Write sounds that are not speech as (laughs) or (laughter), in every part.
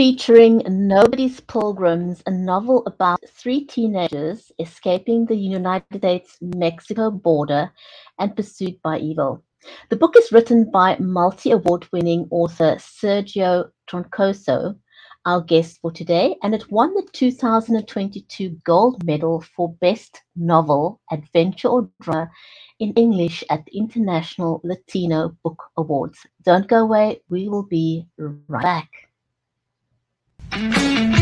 featuring Nobody's Pilgrims, a novel about three teenagers escaping the United States Mexico border and pursued by evil. The book is written by multi award winning author Sergio Troncoso, our guest for today, and it won the 2022 Gold Medal for Best Novel, Adventure, or Drama in English at the International Latino Book Awards. Don't go away, we will be right back. Mm-hmm.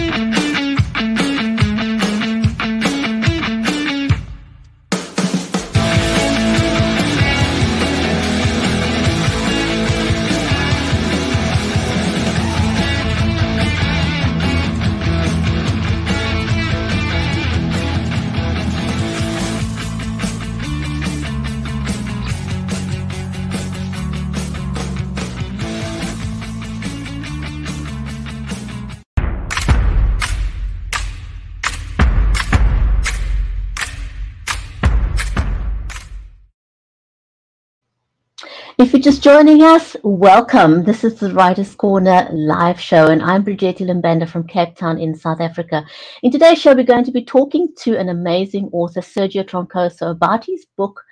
If you're just joining us, welcome. This is the Writers Corner live show, and I'm Bridget Limbanda from Cape Town in South Africa. In today's show, we're going to be talking to an amazing author, Sergio Troncoso, about his book,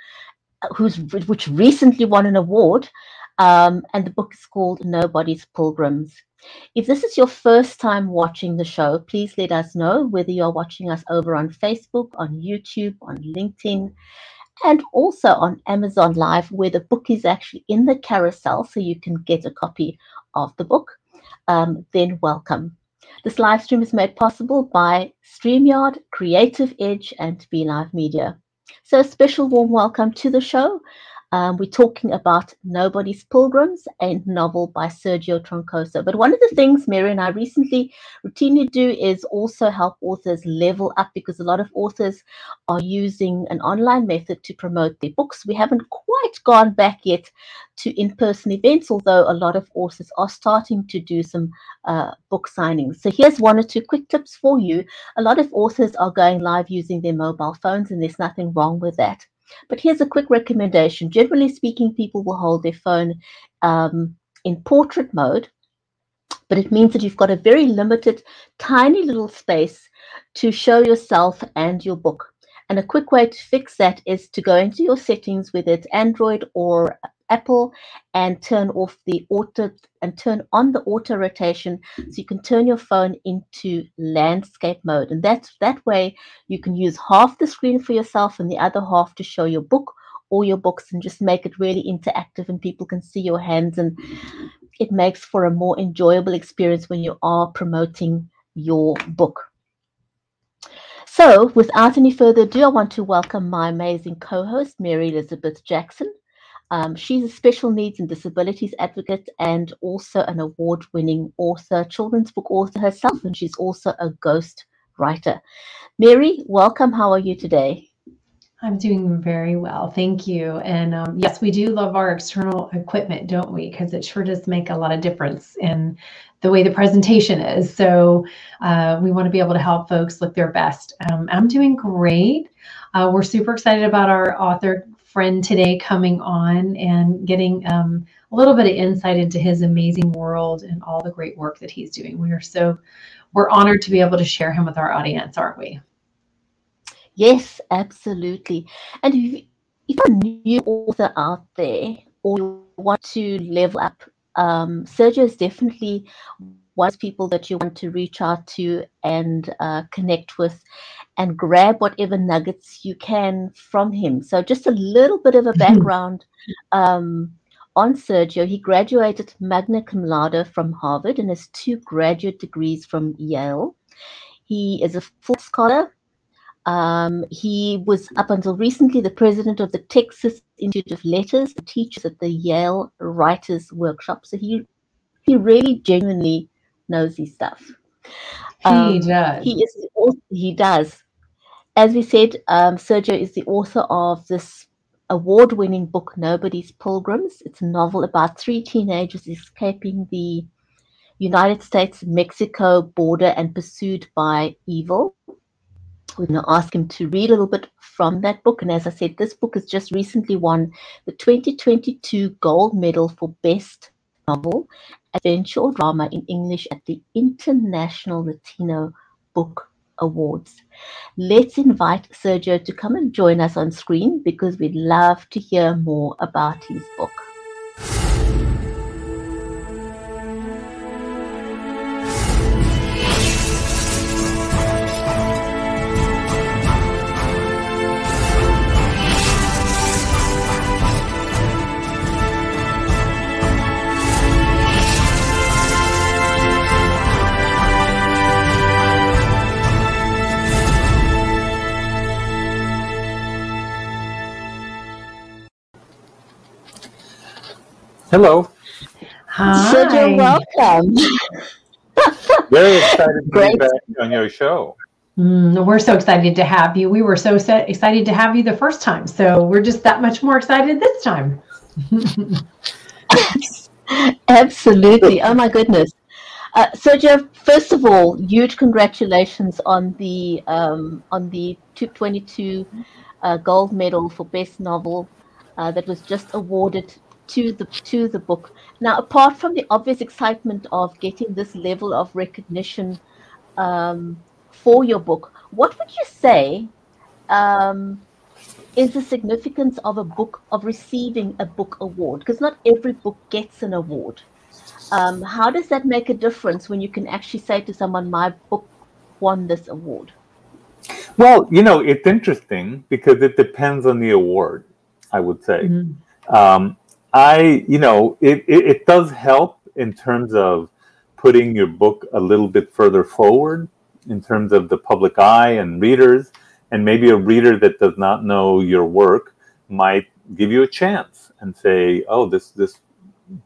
uh, which recently won an award, um, and the book is called Nobody's Pilgrims. If this is your first time watching the show, please let us know whether you're watching us over on Facebook, on YouTube, on LinkedIn and also on Amazon Live, where the book is actually in the carousel, so you can get a copy of the book, um, then welcome. This live stream is made possible by StreamYard, Creative Edge, and BeLive Media. So, a special warm welcome to the show. Um, we're talking about Nobody's Pilgrims, a novel by Sergio Troncoso. But one of the things Mary and I recently routinely do is also help authors level up because a lot of authors are using an online method to promote their books. We haven't quite gone back yet to in person events, although a lot of authors are starting to do some uh, book signings. So here's one or two quick tips for you. A lot of authors are going live using their mobile phones, and there's nothing wrong with that. But here's a quick recommendation. Generally speaking, people will hold their phone um, in portrait mode, but it means that you've got a very limited, tiny little space to show yourself and your book. And a quick way to fix that is to go into your settings, whether it's Android or Apple and turn off the auto and turn on the auto rotation so you can turn your phone into landscape mode. And that's that way you can use half the screen for yourself and the other half to show your book or your books and just make it really interactive and people can see your hands and it makes for a more enjoyable experience when you are promoting your book. So, without any further ado, I want to welcome my amazing co host, Mary Elizabeth Jackson. Um, she's a special needs and disabilities advocate and also an award winning author, children's book author herself, and she's also a ghost writer. Mary, welcome. How are you today? I'm doing very well. Thank you. And um, yes, we do love our external equipment, don't we? Because it sure does make a lot of difference in the way the presentation is. So uh, we want to be able to help folks look their best. Um, I'm doing great. Uh, we're super excited about our author friend today coming on and getting um, a little bit of insight into his amazing world and all the great work that he's doing. We are so we're honored to be able to share him with our audience, aren't we? Yes, absolutely. And if, if you're a new author out there or you want to level up, um, Sergio is definitely one of people that you want to reach out to and uh, connect with and grab whatever nuggets you can from him. So, just a little bit of a (laughs) background um, on Sergio. He graduated magna cum laude from Harvard and has two graduate degrees from Yale. He is a full scholar. Um, he was up until recently the president of the Texas Institute of Letters, teaches at the Yale Writers Workshop. So he he really genuinely knows his stuff. He um, does. He is. He does as we said, um, Sergio is the author of this award winning book, Nobody's Pilgrims. It's a novel about three teenagers escaping the United States Mexico border and pursued by evil. We're going to ask him to read a little bit from that book. And as I said, this book has just recently won the 2022 Gold Medal for Best Novel, adventure drama in English at the International Latino Book Awards. Let's invite Sergio to come and join us on screen because we'd love to hear more about his book. Hello. Hi. Sergio, welcome. (laughs) Very excited to be back on your show. Mm, we're so excited to have you. We were so set, excited to have you the first time, so we're just that much more excited this time. (laughs) Absolutely. Oh my goodness. Uh, Sergio, first of all, huge congratulations on the um, on the 222 uh, gold medal for best novel uh, that was just awarded to the to the book. Now, apart from the obvious excitement of getting this level of recognition um, for your book, what would you say um, is the significance of a book of receiving a book award? Because not every book gets an award. Um, how does that make a difference when you can actually say to someone, "My book won this award"? Well, you know, it's interesting because it depends on the award. I would say. Mm-hmm. Um, I, you know, it, it, it, does help in terms of putting your book a little bit further forward in terms of the public eye and readers. And maybe a reader that does not know your work might give you a chance and say, oh, this, this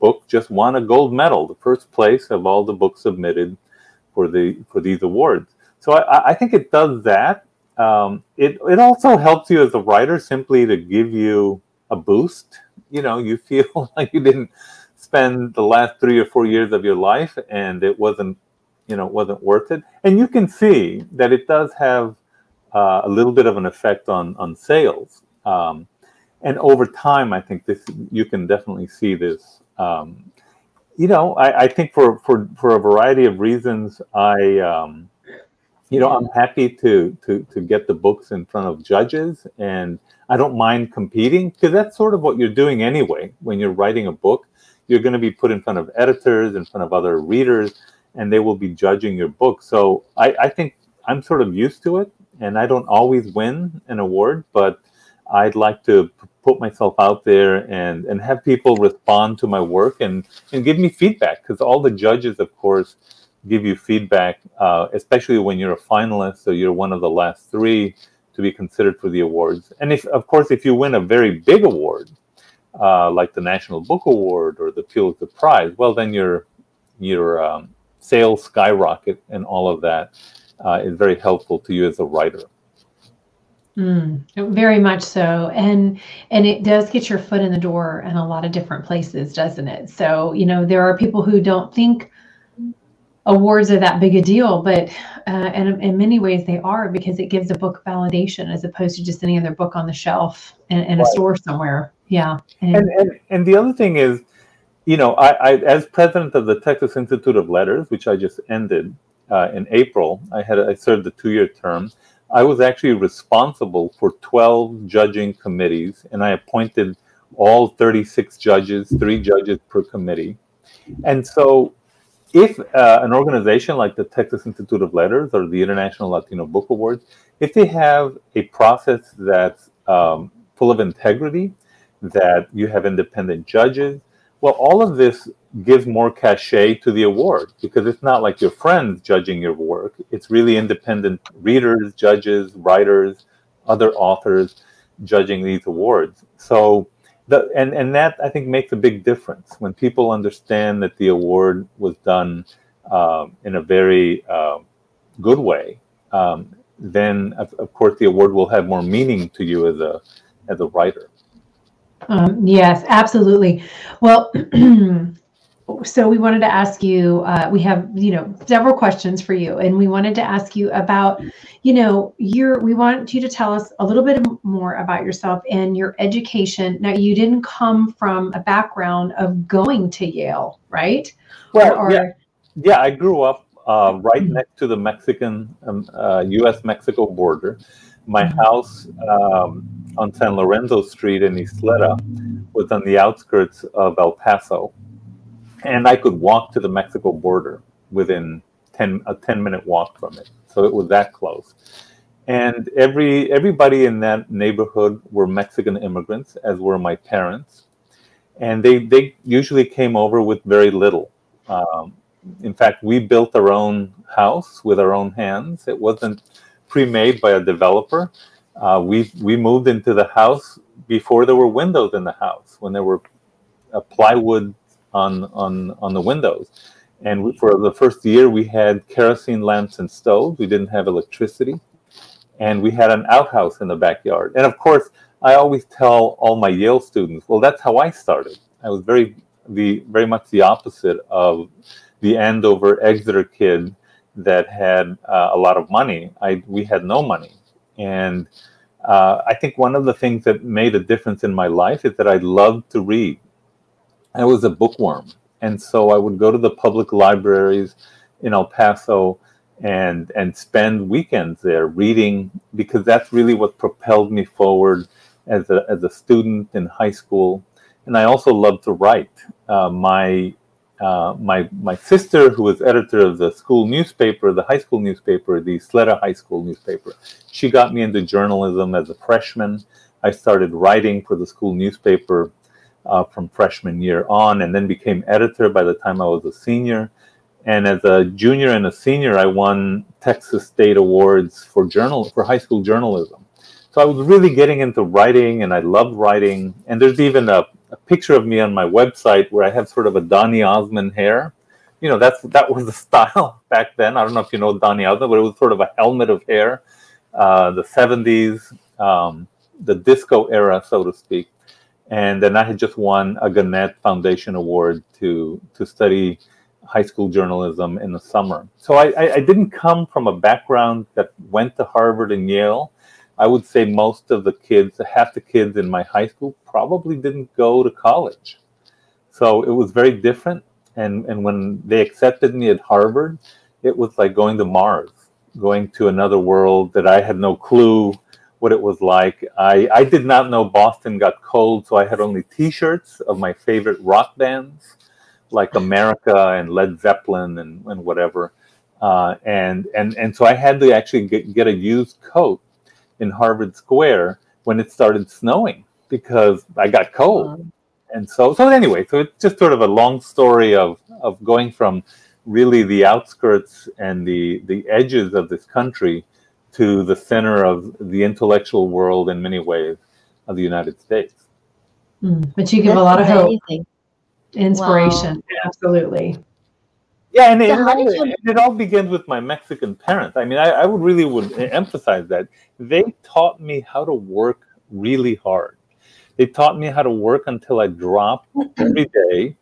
book just won a gold medal, the first place of all the books submitted for, the, for these awards. So I, I think it does that. Um, it, it also helps you as a writer simply to give you a boost you know you feel (laughs) like you didn't spend the last three or four years of your life and it wasn't you know wasn't worth it. And you can see that it does have uh, a little bit of an effect on on sales. Um, and over time i think this you can definitely see this um, you know I, I, think for for for a variety of reasons i um, you know i'm happy to to to get the books in front of judges and I don't mind competing because that's sort of what you're doing anyway. When you're writing a book, you're going to be put in front of editors, in front of other readers, and they will be judging your book. So I, I think I'm sort of used to it, and I don't always win an award, but I'd like to put myself out there and and have people respond to my work and and give me feedback because all the judges, of course, give you feedback, uh, especially when you're a finalist So you're one of the last three to be considered for the awards. And if, of course, if you win a very big award, uh, like the National Book Award or the Pulitzer Prize, well, then your your um, sales skyrocket and all of that uh, is very helpful to you as a writer. Mm, very much so, and and it does get your foot in the door in a lot of different places, doesn't it? So you know there are people who don't think awards are that big a deal, but uh, and in many ways they are because it gives a book validation as opposed to just any other book on the shelf in, in right. a store somewhere. Yeah. And, and, and, and the other thing is, you know, I, I, as president of the Texas Institute of Letters, which I just ended uh, in April, I had I served a two-year term. I was actually responsible for 12 judging committees, and I appointed all 36 judges, three judges per committee. And so if uh, an organization like the Texas Institute of Letters or the International Latino Book Awards, if they have a process that's um, full of integrity, that you have independent judges, well, all of this gives more cachet to the award because it's not like your friends judging your work. It's really independent readers, judges, writers, other authors judging these awards. So the, and and that I think makes a big difference when people understand that the award was done uh, in a very uh, good way. Um, then of, of, course the award will have more meaning to you as a as a writer. Um, yes, absolutely. Well. (clears throat) so we wanted to ask you uh, we have you know several questions for you and we wanted to ask you about you know your we want you to tell us a little bit more about yourself and your education now you didn't come from a background of going to yale right well or, yeah. yeah i grew up uh, right mm-hmm. next to the mexican um, uh, us mexico border my mm-hmm. house um, on san lorenzo street in isleta was on the outskirts of el paso and I could walk to the Mexico border within 10 a 10 minute walk from it. So it was that close. And every everybody in that neighborhood were Mexican immigrants, as were my parents. And they, they usually came over with very little. Um, in fact, we built our own house with our own hands. It wasn't pre-made by a developer. Uh, we we moved into the house before there were windows in the house. When there were a plywood on on on the windows. And we, for the first year, we had kerosene lamps and stoves. We didn't have electricity, and we had an outhouse in the backyard. And of course, I always tell all my Yale students, "Well, that's how I started. I was very the very much the opposite of the Andover Exeter kid that had uh, a lot of money. I we had no money, and uh, I think one of the things that made a difference in my life is that I loved to read. I was a bookworm. And so I would go to the public libraries in El Paso and and spend weekends there reading because that's really what propelled me forward as a, as a student in high school. And I also loved to write. Uh, my uh, my my sister, who was editor of the school newspaper, the high school newspaper, the Isleta High School newspaper, she got me into journalism as a freshman. I started writing for the school newspaper uh, from freshman year on, and then became editor by the time I was a senior. And as a junior and a senior, I won Texas State Awards for journal for high school journalism. So I was really getting into writing, and I loved writing. And there's even a, a picture of me on my website where I have sort of a Donny Osmond hair. You know, that's that was the (laughs) style back then. I don't know if you know Donny Osmond, but it was sort of a helmet of hair, uh, the '70s, um, the disco era, so to speak and then I had just won a Gannett Foundation Award to to study high school journalism in the summer. So I, I, I, didn't come from a background that went to Harvard and Yale. I would say most of the kids, half the kids in my high school, probably didn't go to college. So it was very different. And and when they accepted me at Harvard, it was like going to Mars, going to another world that I had no clue what it was like. I, I did not know Boston got cold, so I had only T-shirts of my favorite rock bands, like America and Led Zeppelin and, and whatever. Uh, and and and so I had to actually get, get a used coat in Harvard Square when it started snowing because I got cold. And so so anyway, so it's just sort of a long story of of going from really the outskirts and the the edges of this country to the center of the intellectual world in many ways of the United States. Mm, but you give That's a lot amazing. of hope, inspiration, wow. absolutely. Yeah, and, so it, you... it, all begins with my Mexican parents. I mean, I, I would really would emphasize that they taught me how to work really hard. They taught me how to work until I dropped (clears throat) every day,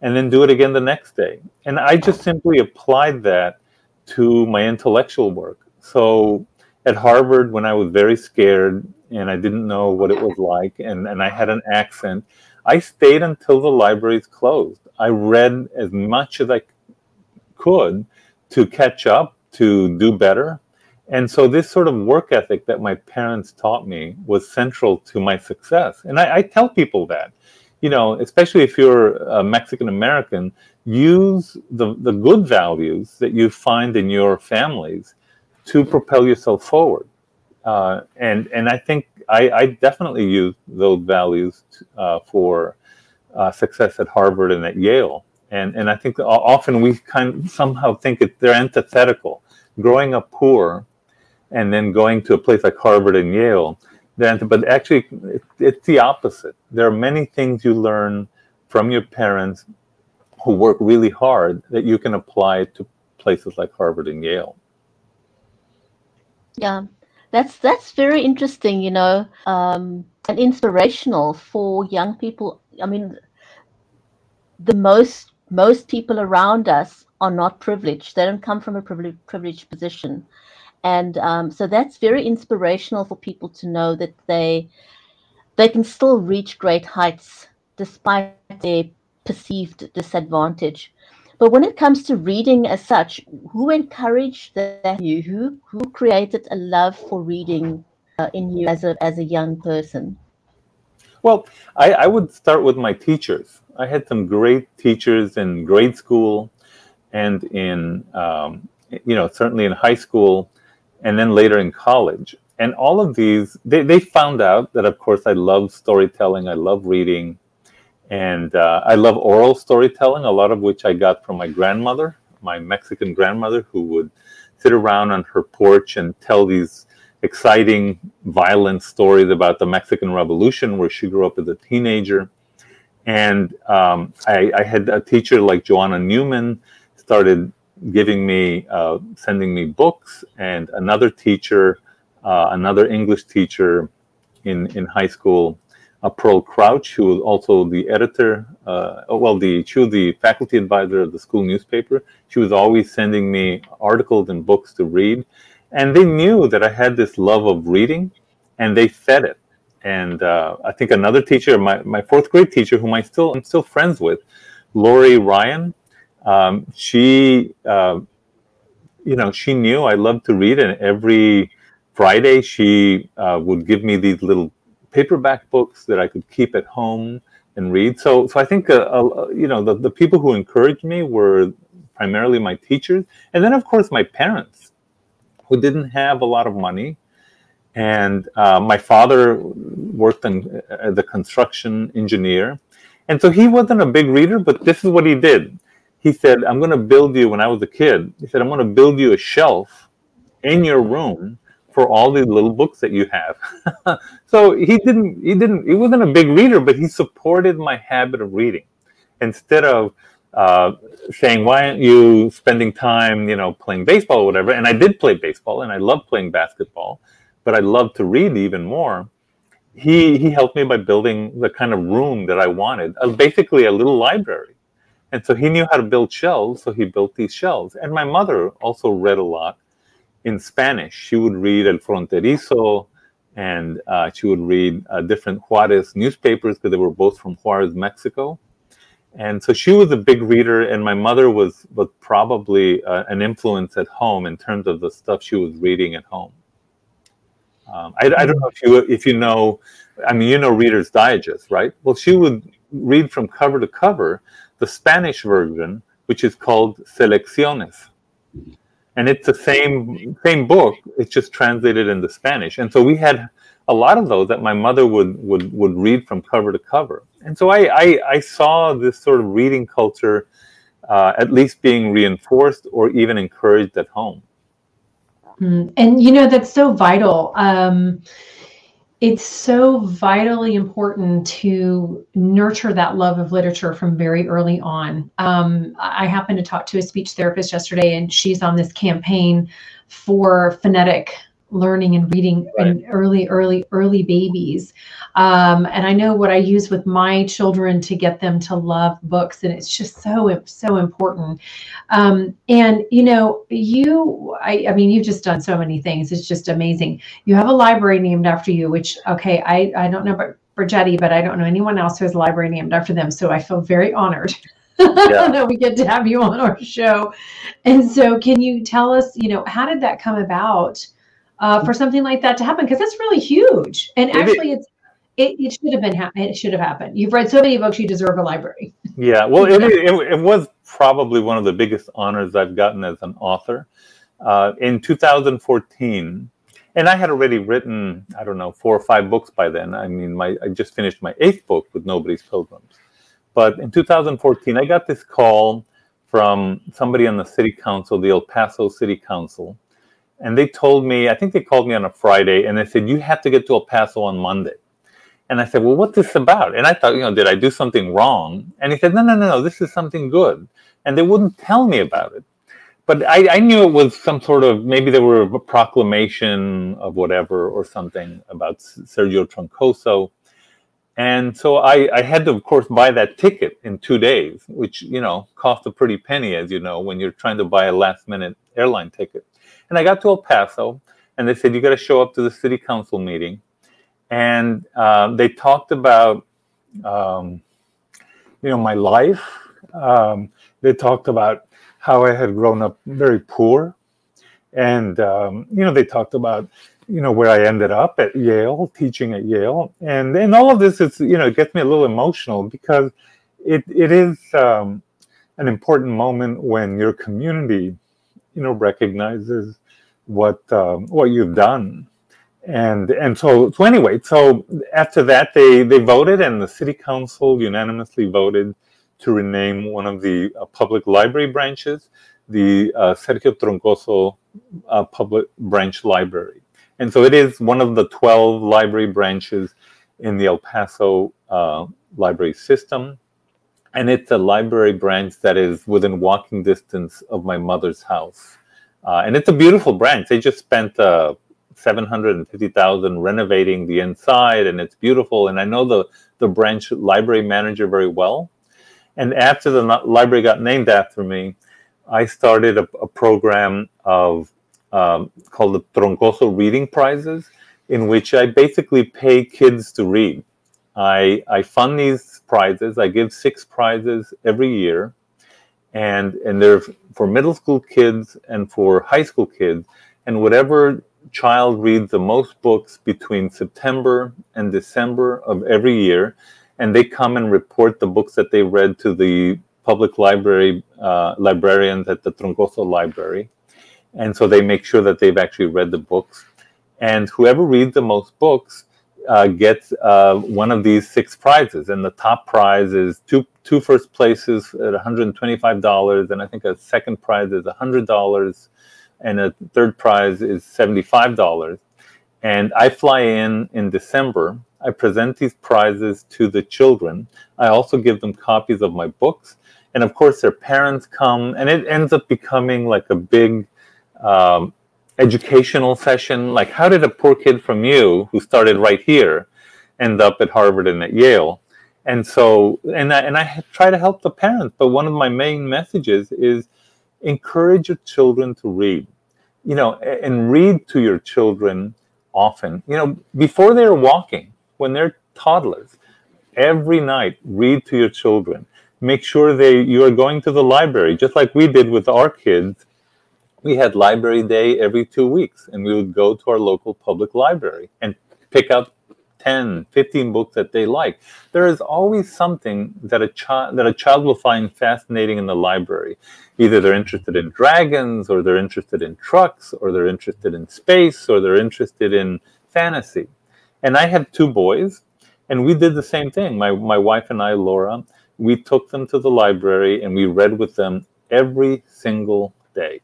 and then do it again the next day. And I just simply applied that to my intellectual work. So at Harvard when I was very scared and I didn't know what it was like and, and I had an accent. I stayed until the libraries closed. I read as much as I could to catch up, to do better. And so this sort of work ethic that my parents taught me was central to my success. And I, I tell people that, you know, especially if you're a Mexican American, use the, the good values that you find in your families to propel yourself forward. Uh, and and I think I, I definitely use those values uh, for uh, success at Harvard and at Yale. And and I think often we kind of somehow think it, they're antithetical. Growing up poor, and then going to a place like Harvard and Yale, then but actually it, it's the opposite. There are many things you learn from your parents who work really hard that you can apply to places like Harvard and Yale. Yeah, that's that's very interesting. You know, um, and inspirational for young people. I mean, the most most people around us are not privileged. They don't come from a privileged, privileged position. And um, so that's very inspirational for people to know that they they can still reach great heights despite their perceived disadvantage. But when it comes to reading as such, who encouraged that you? Who who created a love for reading uh, in you as a as a young person? Well, I, I would start with my teachers. I had some great teachers in grade school and in um, you know certainly in high school and then later in college and all of these they, they found out that of course i love storytelling i love reading and uh, i love oral storytelling a lot of which i got from my grandmother my mexican grandmother who would sit around on her porch and tell these exciting violent stories about the mexican revolution where she grew up as a teenager. And um, I, I, had a teacher like joanna newman started giving me, uh, sending me books, and another teacher, uh, another English teacher in, in high school, uh, Pearl Crouch, who was also the editor, uh, well, the she was the faculty advisor of the school newspaper. She was always sending me articles and books to read, and they knew that I had this love of reading, and they fed it. And uh, I think another teacher, my, my fourth grade teacher, whom I still I'm still friends with, Lori Ryan, um, she, uh, you know, she knew I loved to read, and every Friday she uh, would give me these little paperback books that I could keep at home and read. So, so I think, uh, uh, you know, the, the people who encouraged me were primarily my teachers, and then of course my parents, who didn't have a lot of money. And uh, my father worked in, as a construction engineer, and so he wasn't a big reader, but this is what he did he said, I'm going to build you, when I was a kid, he said, I'm going to build you a shelf in your room for all these little books that you have. (laughs) so he didn't, he didn't, he wasn't a big reader, but he supported my habit of reading. Instead of uh, saying, why aren't you spending time, you know, playing baseball or whatever? And I did play baseball and I love playing basketball, but I love to read even more. He, he helped me by building the kind of room that I wanted, uh, basically a little library and so he knew how to build shelves, so he built these shelves. And my mother also read a lot in Spanish. She would read El Fronterizo, and uh, she would read uh, different Juarez newspapers because they were both from Juarez, Mexico. And so she was a big reader, and my mother was was probably uh, an influence at home in terms of the stuff she was reading at home. Um, I, I, don't know if you if you know, I mean, you know Reader's Digest, right? Well, she would read from cover to cover, the Spanish version, which is called Selecciones. And it's the same same book, it's just translated into Spanish. And so we had a lot of those that my mother would would would read from cover to cover. And so I I, I saw this sort of reading culture uh, at least being reinforced or even encouraged at home. Mm, and you know that's so vital. Um, it's so vitally important to nurture that love of literature from very early on. Um, I happened to talk to a speech therapist yesterday, and she's on this campaign for phonetic learning and reading right. in early, early, early babies. Um, and I know what I use with my children to get them to love books, and it's just so so important. Um, and you know, you, I, I mean, you've just done so many things. It's just amazing. You have a library named after you, which okay, I I don't know about Brigetti, but I don't know anyone else who has a library named after them. So I feel very honored. (laughs) Yeah. that we get to have you on our show. And so, can you tell us, you know, how did that come about? Uh, for something like that to happen because that's really huge. And actually, it's it, it should have been ha- it should have happened. You've read so many books, you deserve a library. Yeah, well, (laughs) it, it, it, was probably one of the biggest honors I've gotten as an author. Uh, in 2014, and I had already written I don't know four or five books by then. I mean, my I just finished my eighth book with Nobody's Pilgrims. But in 2014, I got this call from somebody on the city council, the El Paso City Council, and they told me, I think they called me on a Friday, and they said you have to get to El Paso on Monday. And I said, well, what's this about? And I thought, you know, did I do something wrong? And he said, no, no, no, no, this is something good. And they wouldn't tell me about it. But I, I knew it was some sort of maybe there were a proclamation of whatever or something about Sergio Troncoso. and so I, I had to, of course, buy that ticket in two days, which you know cost a pretty penny, as you know, when you're trying to buy a last-minute airline ticket. And I got to El Paso, and they said you got to show up to the city council meeting, and uh, they talked about, um, you know, my life. Um, they talked about how I had grown up very poor, and um, you know, they talked about you know where I ended up at Yale, teaching at Yale, and and all of this is you know it gets me a little emotional because it it is um, an important moment when your community you know recognizes what um, what you've done and and so so anyway so after that they they voted and the city council unanimously voted to rename one of the uh, public library branches the uh, Sergio Troncoso uh, Public Branch Library. And so it is one of the 12 library branches in the El Paso uh, library system. And it's a library branch that is within walking distance of my mother's house. Uh, and it's a beautiful branch. They just spent uh, 750,000 renovating the inside and it's beautiful. And I know the, the branch library manager very well. And after the library got named after me, I started a, a program of um, called the Troncoso Reading Prizes, in which I basically pay kids to read. I, I fund these prizes. I give six prizes every year, and and they're for middle school kids and for high school kids. And whatever child reads the most books between September and December of every year, and they come and report the books that they read to the public library uh, librarians at the Troncoso Library and so they make sure that they've actually read the books. And whoever reads the most books uh, gets uh, one of these six prizes, and the top prize is two two first places at $125, and I think a second prize is $100, and a third prize is $75. And I fly in in December. I present these prizes to the children. I also give them copies of my books, and of course, their parents come, and it ends up becoming like a big um, educational session? Like how did a poor kid from you who started right here end up at harvard and at yale? And so and I, and I try to help the parents but one of my main messages is encourage your children to read. You know and read to your children often. You know before they're walking when they're toddlers every night read to your children. Make sure they you are going to the library just like we did with our kids we had library day every two weeks and we would go to our local public library and pick up 10 15 books that they like there is always something that a child that a child will find fascinating in the library. Either they're interested in dragons or they're interested in trucks or they're interested in space or they're interested in fantasy. And i had two boys and we did the same thing. My, my wife and i laura we took them to the library and we read with them every single day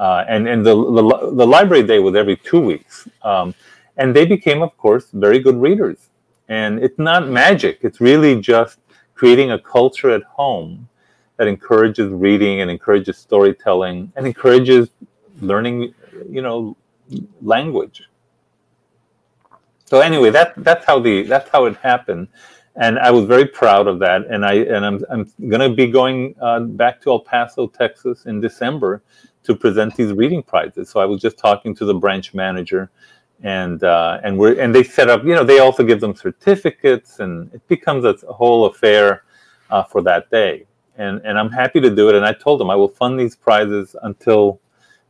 uh, and and the, the, the library day was every two weeks, um, and they became, of course, very good readers. And it's not magic; it's really just creating a culture at home that encourages reading and encourages storytelling and encourages learning, you know, language. So anyway, that that's how the that's how it happened, and I was very proud of that. And I and I'm I'm gonna be going uh, back to El Paso, Texas, in December to present these reading prizes. So I was just talking to the branch manager, and uh, and we're and they set up. You know, they also give them certificates, and it becomes a whole affair uh, for that day. And and I'm happy to do it. And I told them I will fund these prizes until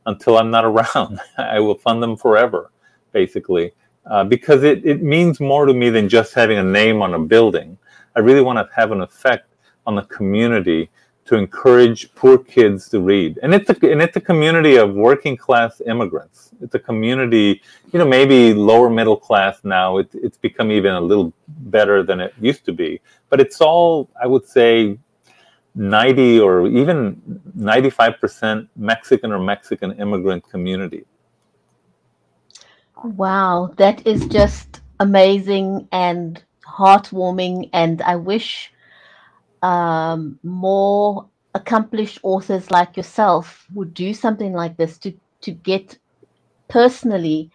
until I'm not (laughs) around. I will fund them forever, basically, uh, because it it means more to me than just having a name on a building. I really want to have an effect on the community to encourage poor kids to read. And it's a, and it's a community of working class immigrants. It's a community, you know, maybe lower middle class now. It, it's become even a little better than it used to be. But it's all, I would say, 90 or even 95% Mexican or Mexican immigrant community. Wow, that is just amazing and heartwarming. And I wish um, more accomplished authors like yourself would do something like this to to get personally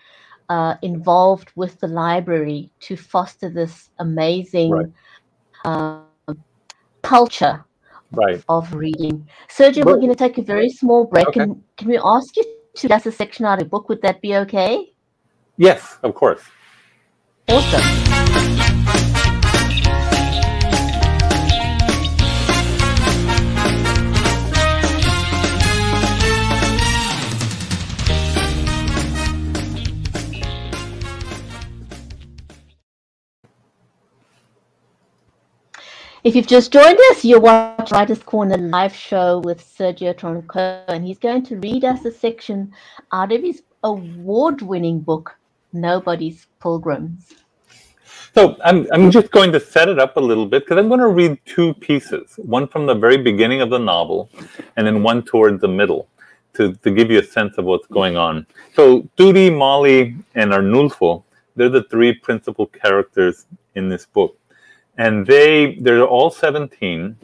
uh, involved with the library to foster this amazing Right. uh, culture Right. of reading. Sergio, we're going to take a very small break, Okay. and can we ask you to read us a section out of the book? Would that be okay? Yes, of course. Awesome. If you've just joined us, you're watching Writers Corner live show with Sergio Tronco, and he's going to read us a section out of his award-winning book, Nobody's Pilgrims. So I'm, I'm just going to set it up a little bit because I'm going to read two pieces, one from the very beginning of the novel and then one towards the middle to, to give you a sense of what's going on. So Turi, Molly, and Arnulfo, they're the three principal characters in this book. And they they're all 17.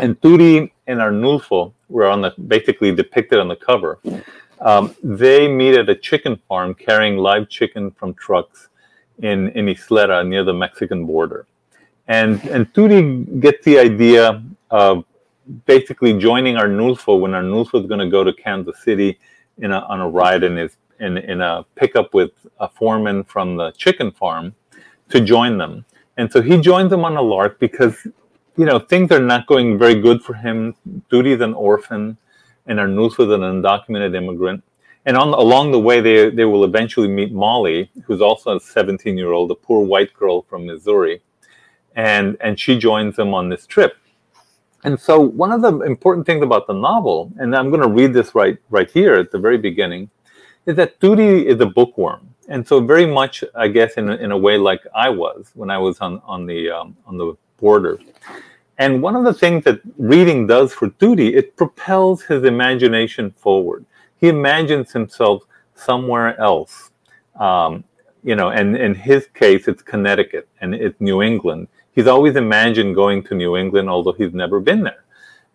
And Turi and Arnulfo were on the basically depicted on the cover. Um, they meet at a chicken farm carrying live chicken from trucks in, in Isleta near the Mexican border. And and Turi gets the idea of basically joining Arnulfo when Arnulfo is going to go to Kansas City in a, on a ride in his in, in a pickup with a foreman from the chicken farm to join them. And so he joins them on a lark because you know things are not going very good for him. Turi's an orphan, and Arnulfo is an undocumented immigrant. And on along the way, they they will eventually meet Molly, who's also a 17 year old, a poor white girl from Missouri, and and she joins them on this trip. And so one of the important things about the novel, and I'm going to read this right right here at the very beginning, is that Turi is a bookworm, and so very much, I guess, in a, in a way like I was when I was on on the um, on the border. And one of the things that reading does for Turi, it propels his imagination forward. He imagines himself somewhere else. Um, you know, and in his case, it's Connecticut and it's New England. He's always imagined going to New England, although he's never been there.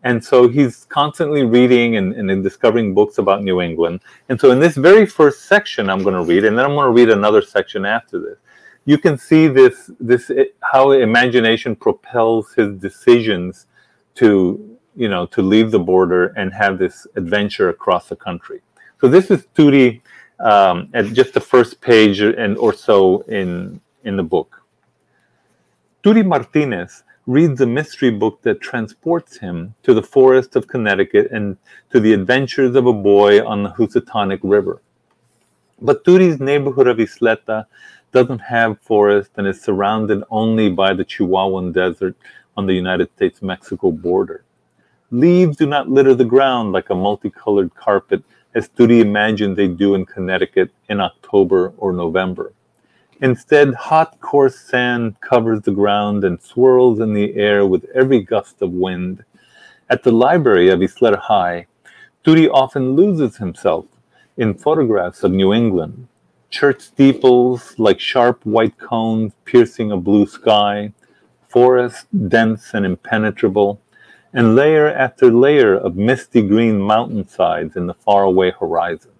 And so he's constantly reading and, and discovering books about New England. And so in this very first section, I'm going to read, and then I'm going to read another section after this. You can see this, this how imagination propels his decisions to, you know, to leave the border and have this adventure across the country. So this is Turi um, at just the first page and or so in in the book. Turi Martinez reads a mystery book that transports him to the forest of Connecticut and to the adventures of a boy on the Housatonic River. But Turi's neighborhood of Isleta doesn't have forest and is surrounded only by the Chihuahuan Desert on the United States Mexico border. Leaves do not litter the ground like a multicolored carpet as Turi imagined they do in Connecticut in October or November. Instead, hot, coarse sand covers the ground and swirls in the air with every gust of wind. At the library of Isleta High, Turi often loses himself in photographs of New England. Church steeples like sharp white cones piercing a blue sky, forest dense and impenetrable, and layer after layer of misty green mountainsides in the faraway horizon.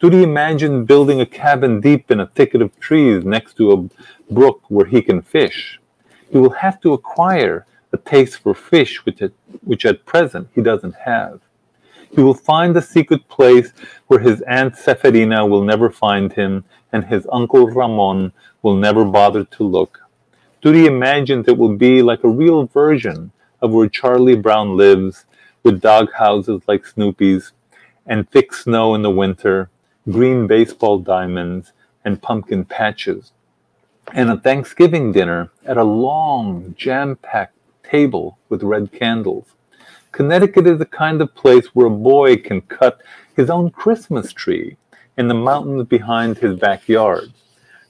Turi imagined building a cabin deep in a thicket of trees next to a brook where he can fish. He will have to acquire a taste for fish which at, which at present he doesn't have. He will find a secret place where his aunt Seferina will never find him and his uncle Ramon will never bother to look. Turi imagines it will be like a real version of where Charlie Brown lives, with dog houses like Snoopy's, and thick snow in the winter, green baseball diamonds, and pumpkin patches. And a Thanksgiving dinner at a long, jam packed table with red candles. Connecticut is the kind of place where a boy can cut his own Christmas tree in the mountains behind his backyard.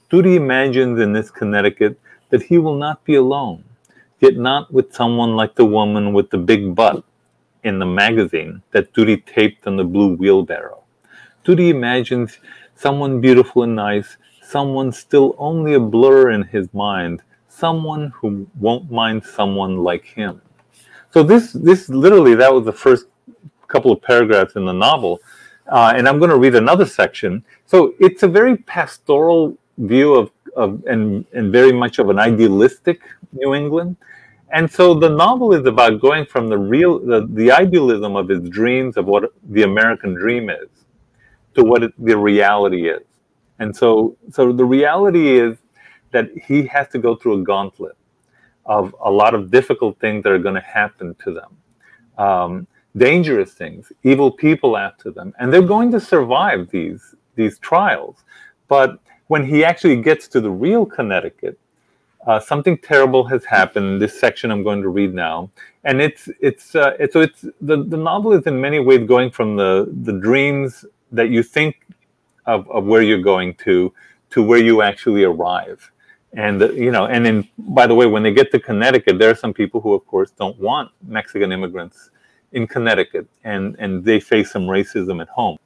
Turi imagines in this Connecticut that he will not be alone, yet not with someone like the woman with the big butt in the magazine that Turi taped on the blue wheelbarrow. Turi imagines someone beautiful and nice, someone still only a blur in his mind, someone who won't mind someone like him. So this this literally that was the first couple of paragraphs in the novel Uh, and I'm going to read another section. So it's a very pastoral view of, of and, and very much of an idealistic New England. And so the novel is about going from the real, the, the idealism of his dreams of what the American dream is to what it, the reality is. And so, so the reality is that he has to go through a gauntlet of a lot of difficult things that are going to happen to them. Um, dangerous things, evil people after them, and they're going to survive these these trials. But when he actually gets to the real Connecticut, uh, something terrible has happened. This section I'm going to read now, and it's it's, uh, it's so it's the, the novel is in many ways going from the the dreams that you think of, of where you're going to to where you actually arrive. And you know and then by the way when they get to connecticut there are some people who of course don't want mexican immigrants in connecticut and and they face some racism at home.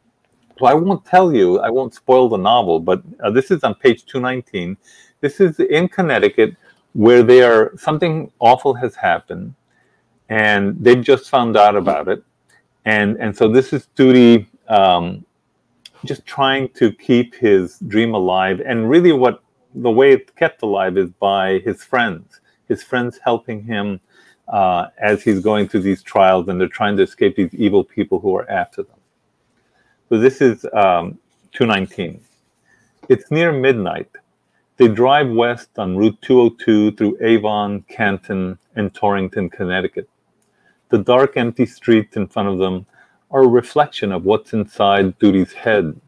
So i won't tell you i won't spoil the novel but uh, this is on page 219 this is in connecticut where they are something awful has happened and they've just found out about it. And and so this is Turi um, just trying to keep his dream alive. And really what the way it's kept alive is by his friends his friends helping him uh, as he's going through these trials and they're trying to escape these evil people who are after them. So this is um, 219 it's near midnight. They drive west on route 202 through avon canton and torrington connecticut. The dark empty streets in front of them are a reflection of what's inside Turi's head.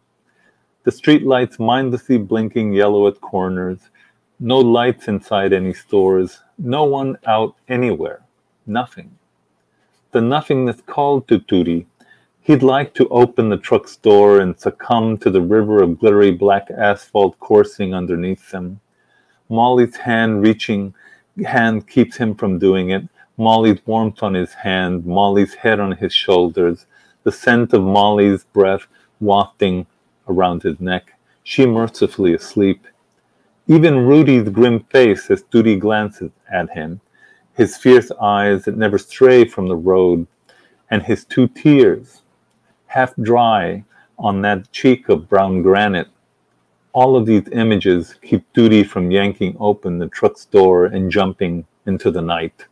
The streetlights mindlessly blinking yellow at corners, no lights inside any stores, no one out anywhere, nothing. The nothingness called to Turi. He'd like to open the truck's door and succumb to the river of glittery black asphalt coursing underneath them. Molly's hand reaching hand keeps him from doing it. Molly's warmth on his hand, Molly's head on his shoulders, the scent of Molly's breath wafting around his neck, she mercifully asleep. Even Rudy's grim face as Turi glances at him, his fierce eyes that never stray from the road, and his two tears, half dry on that cheek of brown granite. All of these images keep Turi from yanking open the truck's door and jumping into the night.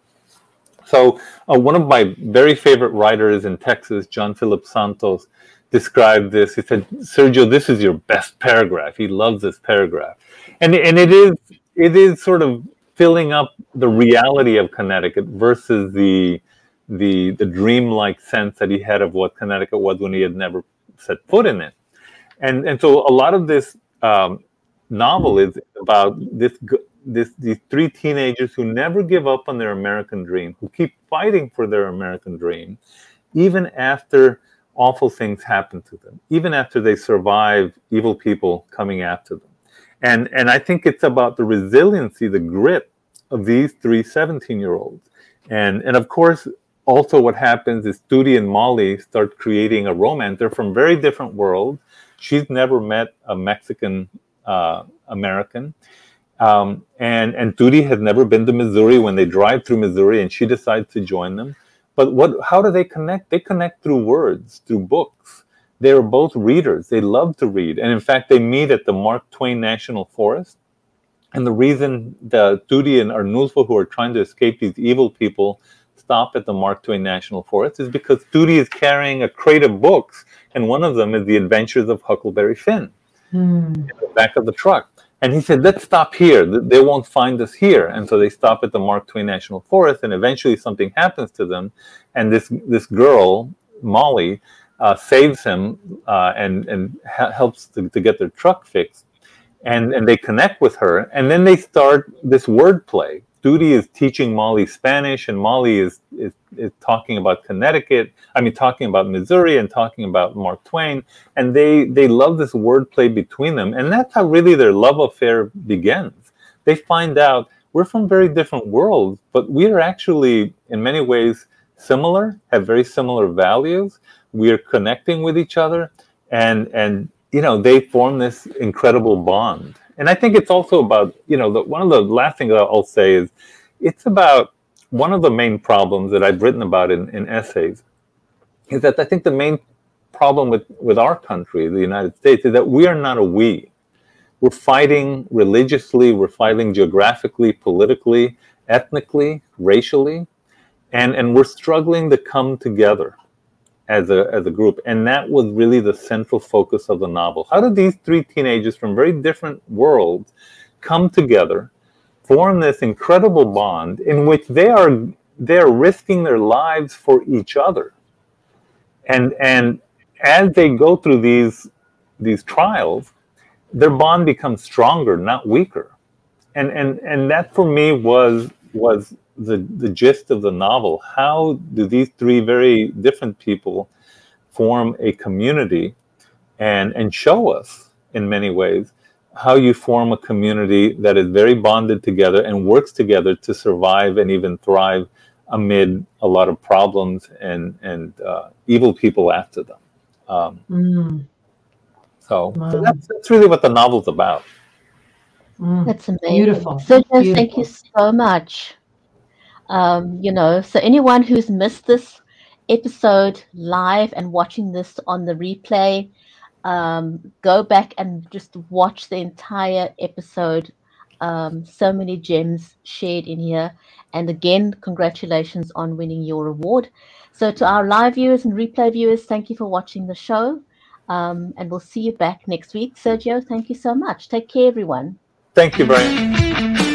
So uh, one of my very favorite writers in Texas, John Philip Santos, described this. He said, "Sergio, this is your best paragraph." He loves this paragraph, and and it is it is sort of filling up the reality of Connecticut versus the the the dreamlike sense that he had of what Connecticut was when he had never set foot in it, and and so a lot of this um, novel is about this this, these three teenagers who never give up on their American dream, who keep fighting for their American dream, even after awful things happen to them, even after they survive evil people coming after them. And, and I think it's about the resiliency, the grit of these three 17 year olds. And, and of course, also what happens is Turi and Molly start creating a romance. They're from very different worlds. She's never met a Mexican uh, American. Um, and and Turi has never been to Missouri. When they drive through Missouri, and she decides to join them. But what? How do they connect? They connect through words, through books. They are both readers. They love to read, and in fact, they meet at the Mark Twain National Forest. And the reason the Turi and Arnulfo, who are trying to escape these evil people, stop at the Mark Twain National Forest is because Turi is carrying a crate of books, and one of them is The Adventures of Huckleberry Finn mm. in the back of the truck. And he said, let's stop here. They won't find us here. And so they stop at the Mark Twain National Forest, and eventually something happens to them. And this, this girl, Molly, uh, saves him uh, and, and ha- helps to, to get their truck fixed. And, and they connect with her. And then they start this wordplay Turi is teaching Molly Spanish, and Molly is, is, is talking about Connecticut. I mean, talking about Missouri and talking about Mark Twain, and they they love this wordplay between them, and that's how really their love affair begins. They find out we're from very different worlds, but we are actually in many ways similar, have very similar values. We are connecting with each other, and and you know they form this incredible bond and I think it's also about, you know, the, one of the last things I'll say is it's about one of the main problems that I've written about in, in essays is that I think the main problem with, with our country, the United States, is that we are not a we. We're fighting religiously, we're fighting geographically, politically, ethnically, racially, and, and we're struggling to come together as a, as a group. And that was really the central focus of the novel. How did these three teenagers from very different worlds come together, form this incredible bond in which they are they're risking their lives for each other. And and as they go through these these trials, their bond becomes stronger, not weaker. And and and that for me was was the the gist of the novel. How do these three very different people form a community and and show us in many ways how you form a community that is very bonded together and works together to survive and even thrive amid a lot of problems and and uh, evil people after them. Um, mm. So, wow. so that's, that's, really what the novel's about. Mm. That's amazing. Beautiful. So, Beautiful. thank you so much. Um, you know, so anyone who's missed this episode live and watching this on the replay, um, go back and just watch the entire episode. Um, so many gems shared in here. And again, congratulations on winning your award. So, to our live viewers and replay viewers, thank you for watching the show. Um, and we'll see you back next week. Sergio, thank you so much. Take care, everyone. Thank you, Brian.